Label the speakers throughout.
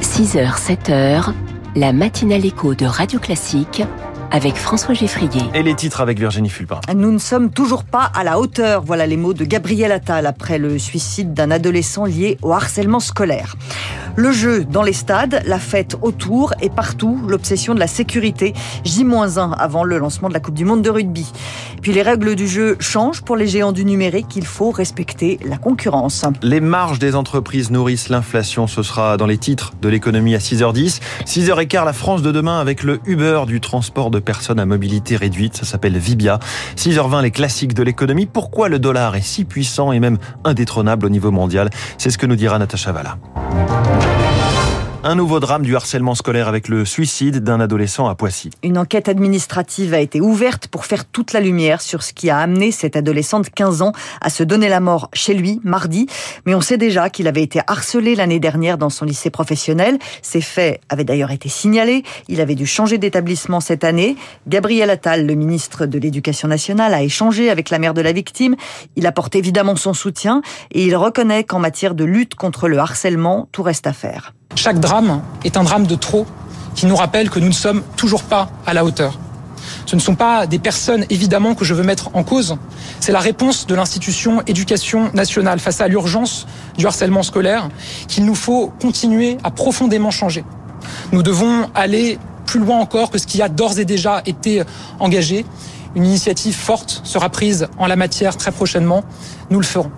Speaker 1: 6h, 7h, la matinale écho de Radio Classique avec François Geffrier.
Speaker 2: Et les titres avec Virginie Fulpin.
Speaker 3: Nous ne sommes toujours pas à la hauteur. Voilà les mots de Gabriel Attal après le suicide d'un adolescent lié au harcèlement scolaire. Le jeu dans les stades, la fête autour et partout, l'obsession de la sécurité. J-1 avant le lancement de la Coupe du Monde de rugby. Puis les règles du jeu changent pour les géants du numérique. Il faut respecter la concurrence.
Speaker 2: Les marges des entreprises nourrissent l'inflation. Ce sera dans les titres de l'économie à 6h10. 6h15, la France de demain avec le Uber du transport de personnes à mobilité réduite. Ça s'appelle Vibia. 6h20, les classiques de l'économie. Pourquoi le dollar est si puissant et même indétrônable au niveau mondial? C'est ce que nous dira Natacha Valla. Un nouveau drame du harcèlement scolaire avec le suicide d'un adolescent à Poissy.
Speaker 3: Une enquête administrative a été ouverte pour faire toute la lumière sur ce qui a amené cet adolescent de 15 ans à se donner la mort chez lui mardi. Mais on sait déjà qu'il avait été harcelé l'année dernière dans son lycée professionnel. Ces faits avaient d'ailleurs été signalés. Il avait dû changer d'établissement cette année. Gabriel Attal, le ministre de l'Éducation nationale, a échangé avec la mère de la victime. Il apporte évidemment son soutien et il reconnaît qu'en matière de lutte contre le harcèlement, tout reste à faire.
Speaker 4: Chaque drame est un drame de trop qui nous rappelle que nous ne sommes toujours pas à la hauteur. Ce ne sont pas des personnes, évidemment, que je veux mettre en cause. C'est la réponse de l'institution éducation nationale face à l'urgence du harcèlement scolaire qu'il nous faut continuer à profondément changer. Nous devons aller plus loin encore que ce qui a d'ores et déjà été engagé. Une initiative forte sera prise en la matière très prochainement. Nous le ferons.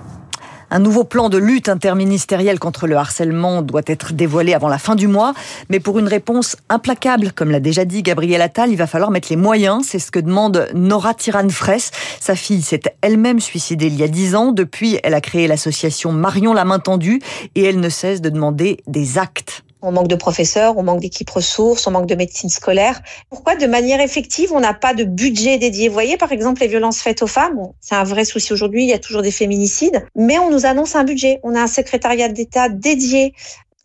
Speaker 3: Un nouveau plan de lutte interministériel contre le harcèlement doit être dévoilé avant la fin du mois, mais pour une réponse implacable, comme l'a déjà dit Gabriel Attal, il va falloir mettre les moyens. C'est ce que demande Nora Tiran-Fraisse. Sa fille s'est elle-même suicidée il y a dix ans. Depuis, elle a créé l'association Marion la main tendue et elle ne cesse de demander des actes.
Speaker 5: On manque de professeurs, on manque d'équipes ressources, on manque de médecine scolaire. Pourquoi de manière effective, on n'a pas de budget dédié? Vous voyez, par exemple, les violences faites aux femmes, c'est un vrai souci aujourd'hui, il y a toujours des féminicides, mais on nous annonce un budget. On a un secrétariat d'État dédié.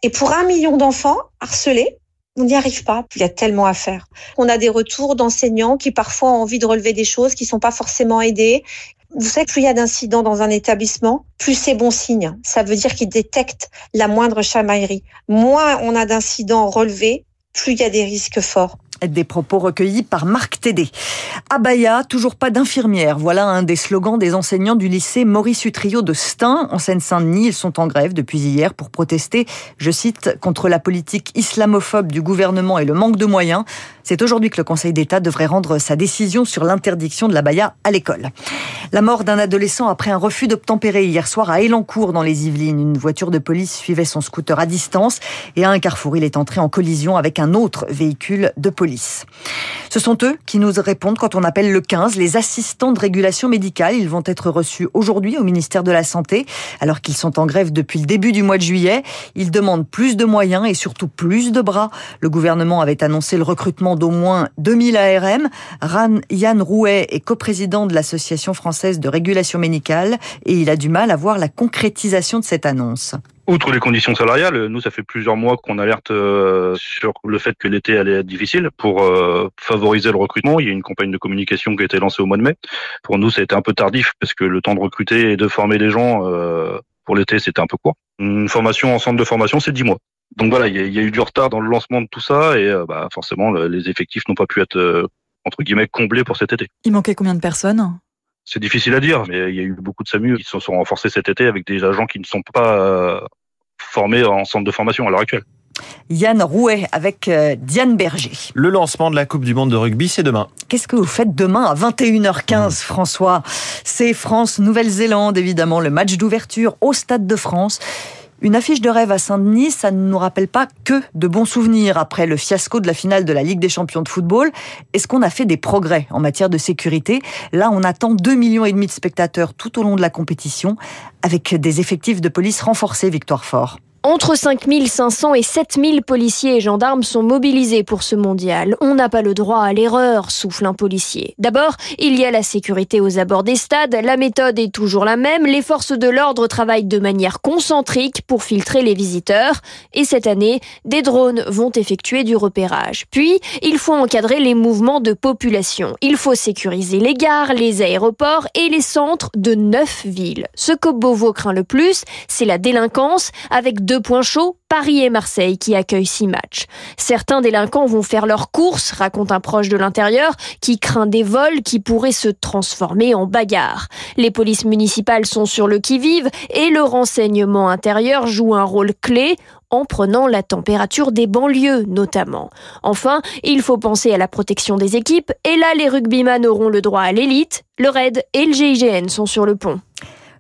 Speaker 5: Et pour un million d'enfants harcelés, on n'y arrive pas. Il y a tellement à faire. On a des retours d'enseignants qui parfois ont envie de relever des choses qui sont pas forcément aidés. Vous savez, plus il y a d'incidents dans un établissement, plus c'est bon signe. Ça veut dire qu'ils détectent la moindre chamaillerie. Moins on a d'incidents relevés, plus il y a des risques forts.
Speaker 3: Des propos recueillis par Marc Tédé. Abaya, toujours pas d'infirmière. Voilà un des slogans des enseignants du lycée Maurice Utrio de Stein, en Seine-Saint-Denis. Ils sont en grève depuis hier pour protester, je cite, contre la politique islamophobe du gouvernement et le manque de moyens. C'est aujourd'hui que le Conseil d'État devrait rendre sa décision sur l'interdiction de l'abaya à l'école. La mort d'un adolescent après un refus d'obtempérer hier soir à Elancourt dans les Yvelines. Une voiture de police suivait son scooter à distance et à un carrefour, il est entré en collision avec un autre véhicule de police. Ce sont eux qui nous répondent quand on appelle le 15, les assistants de régulation médicale. Ils vont être reçus aujourd'hui au ministère de la Santé, alors qu'ils sont en grève depuis le début du mois de juillet. Ils demandent plus de moyens et surtout plus de bras. Le gouvernement avait annoncé le recrutement d'au moins 2000 ARM. Yann Rouet est coprésident de l'Association française de régulation médicale et il a du mal à voir la concrétisation de cette annonce.
Speaker 6: Outre les conditions salariales, nous, ça fait plusieurs mois qu'on alerte euh, sur le fait que l'été allait être difficile pour euh, favoriser le recrutement. Il y a une campagne de communication qui a été lancée au mois de mai. Pour nous, ça a été un peu tardif parce que le temps de recruter et de former les gens euh, pour l'été, c'était un peu court. Une formation en centre de formation, c'est 10 mois. Donc voilà, il y, a eu du retard dans le lancement de tout ça et bah, forcément, les effectifs n'ont pas pu être entre guillemets comblés pour cet été.
Speaker 7: Il manquait combien de personnes?
Speaker 6: C'est difficile à dire, mais il y a eu beaucoup de SAMU qui se sont renforcés cet été avec des agents qui ne sont pas euh, formés en centre de formation à l'heure actuelle.
Speaker 3: Yann Rouet avec euh, Diane Berger.
Speaker 2: Le lancement de la Coupe du Monde de rugby, c'est demain.
Speaker 3: Qu'est-ce que vous faites demain à 21h15, mmh. François? C'est France-Nouvelle-Zélande, évidemment, le match d'ouverture au Stade de France. Une affiche de rêve à Saint-Denis, ça ne nous rappelle pas que de bons souvenirs après le fiasco de la finale de la Ligue des champions de football. Est-ce qu'on a fait des progrès en matière de sécurité? Là, on attend 2,5 millions et demi de spectateurs tout au long de la compétition avec des effectifs de police renforcés, Victoire Fort.
Speaker 7: Entre 5500 et 7000 policiers et gendarmes sont mobilisés pour ce mondial. On n'a pas le droit à l'erreur, souffle un policier. D'abord, il y a la sécurité aux abords des stades. La méthode est toujours la même. Les forces de l'ordre travaillent de manière concentrique pour filtrer les visiteurs. Et cette année, des drones vont effectuer du repérage. Puis, il faut encadrer les mouvements de population. Il faut sécuriser les gares, les aéroports et les centres de neuf villes. Ce que Beauvau craint le plus, c'est la délinquance avec deux points chauds, Paris et Marseille qui accueillent six matchs. Certains délinquants vont faire leurs courses, raconte un proche de l'intérieur, qui craint des vols qui pourraient se transformer en bagarres. Les polices municipales sont sur le qui-vive et le renseignement intérieur joue un rôle clé en prenant la température des banlieues notamment. Enfin, il faut penser à la protection des équipes et là les rugbyman auront le droit à l'élite. Le RAID et le GIGN sont sur le pont.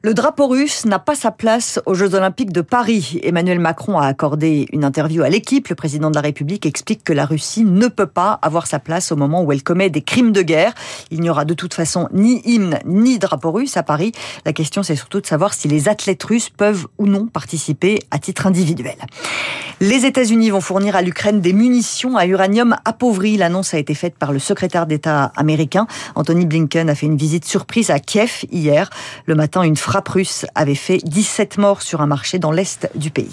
Speaker 3: Le drapeau russe n'a pas sa place aux Jeux Olympiques de Paris. Emmanuel Macron a accordé une interview à l'équipe. Le président de la République explique que la Russie ne peut pas avoir sa place au moment où elle commet des crimes de guerre. Il n'y aura de toute façon ni hymne ni drapeau russe à Paris. La question c'est surtout de savoir si les athlètes russes peuvent ou non participer à titre individuel. Les États-Unis vont fournir à l'Ukraine des munitions à uranium appauvri. L'annonce a été faite par le secrétaire d'État américain. Anthony Blinken a fait une visite surprise à Kiev hier. Le matin, une phrase frappe russe avait fait 17 morts sur un marché dans l'est du pays.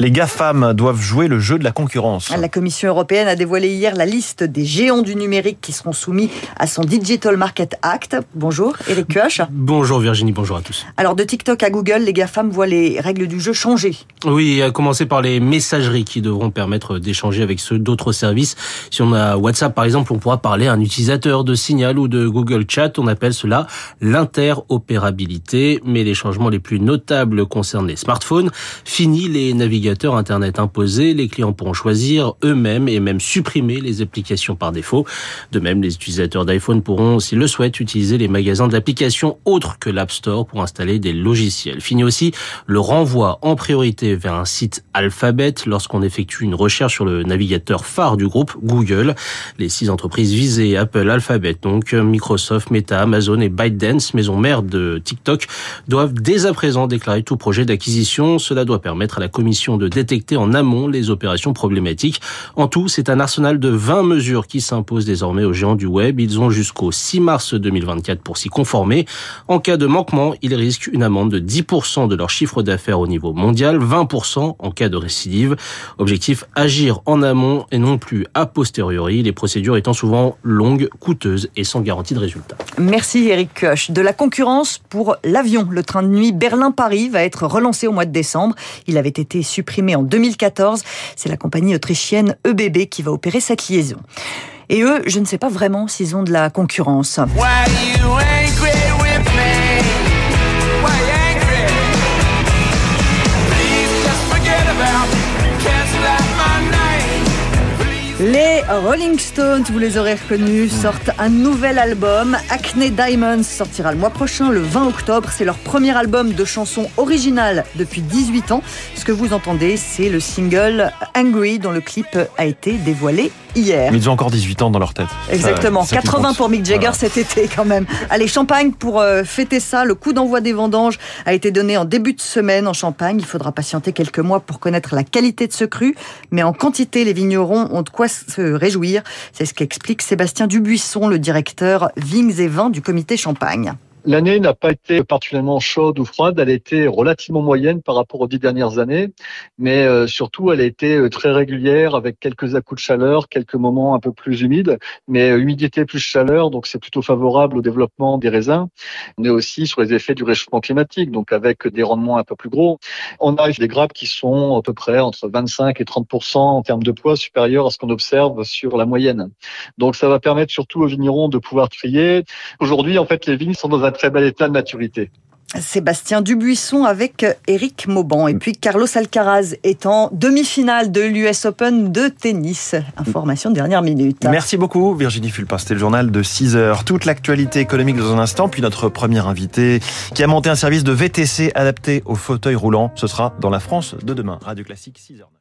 Speaker 2: Les GAFAM doivent jouer le jeu de la concurrence.
Speaker 3: La Commission européenne a dévoilé hier la liste des géants du numérique qui seront soumis à son Digital Market Act. Bonjour, Eric Kioch.
Speaker 8: Bonjour Virginie, bonjour à tous.
Speaker 3: Alors de TikTok à Google, les GAFAM voient les règles du jeu changer.
Speaker 8: Oui, à commencer par les messageries qui devront permettre d'échanger avec ceux d'autres services. Si on a WhatsApp par exemple, on pourra parler à un utilisateur de Signal ou de Google Chat. On appelle cela l'interopérabilité. Mais les changements les plus notables concernent les smartphones. Fini les navigateurs Internet imposés, les clients pourront choisir eux-mêmes et même supprimer les applications par défaut. De même, les utilisateurs d'iPhone pourront, s'ils le souhaitent, utiliser les magasins d'applications autres que l'App Store pour installer des logiciels. Fini aussi le renvoi en priorité vers un site Alphabet lorsqu'on effectue une recherche sur le navigateur phare du groupe Google. Les six entreprises visées, Apple, Alphabet, donc Microsoft, Meta, Amazon et ByteDance, maison mère de TikTok, doivent dès à présent déclarer tout projet d'acquisition. Cela doit permettre à la commission de détecter en amont les opérations problématiques. En tout, c'est un arsenal de 20 mesures qui s'imposent désormais aux géants du web. Ils ont jusqu'au 6 mars 2024 pour s'y conformer. En cas de manquement, ils risquent une amende de 10% de leur chiffre d'affaires au niveau mondial, 20% en cas de récidive. Objectif, agir en amont et non plus a posteriori, les procédures étant souvent longues, coûteuses et sans garantie de résultat.
Speaker 3: Merci Eric Koch. De la concurrence pour l'avion. Le train de nuit Berlin-Paris va être relancé au mois de décembre. Il avait été supprimé en 2014. C'est la compagnie autrichienne EBB qui va opérer cette liaison. Et eux, je ne sais pas vraiment s'ils ont de la concurrence. Les Rolling Stones, vous les aurez reconnus, sortent un nouvel album. Acne Diamonds sortira le mois prochain, le 20 octobre. C'est leur premier album de chansons originales depuis 18 ans. Ce que vous entendez, c'est le single Angry, dont le clip a été dévoilé hier.
Speaker 2: Mais ils ont encore 18 ans dans leur tête.
Speaker 3: Exactement. 80 pour Mick Jagger cet été quand même. Allez, Champagne pour euh, fêter ça. Le coup d'envoi des vendanges a été donné en début de semaine en Champagne. Il faudra patienter quelques mois pour connaître la qualité de ce cru. Mais en quantité, les vignerons ont de quoi se réjouir. C'est ce qu'explique Sébastien Dubuisson, le directeur Vignes et Vins du comité Champagne.
Speaker 9: L'année n'a pas été particulièrement chaude ou froide, elle a été relativement moyenne par rapport aux dix dernières années, mais euh, surtout elle a été euh, très régulière avec quelques à de chaleur, quelques moments un peu plus humides, mais euh, humidité plus chaleur, donc c'est plutôt favorable au développement des raisins. Est aussi sur les effets du réchauffement climatique, donc avec des rendements un peu plus gros. On a des grappes qui sont à peu près entre 25 et 30 en termes de poids supérieur à ce qu'on observe sur la moyenne. Donc ça va permettre surtout aux vignerons de pouvoir trier. Aujourd'hui, en fait, les vignes sont dans un très bel état de maturité.
Speaker 3: Sébastien Dubuisson avec Eric Mauban. Et puis Carlos Alcaraz est en demi-finale de l'US Open de tennis. Information de dernière minute.
Speaker 2: Merci beaucoup Virginie Fulpin. C'était le journal de 6 heures. Toute l'actualité économique dans un instant. Puis notre premier invité qui a monté un service de VTC adapté au fauteuil roulant. Ce sera dans la France de demain. Radio Classique 6 heures.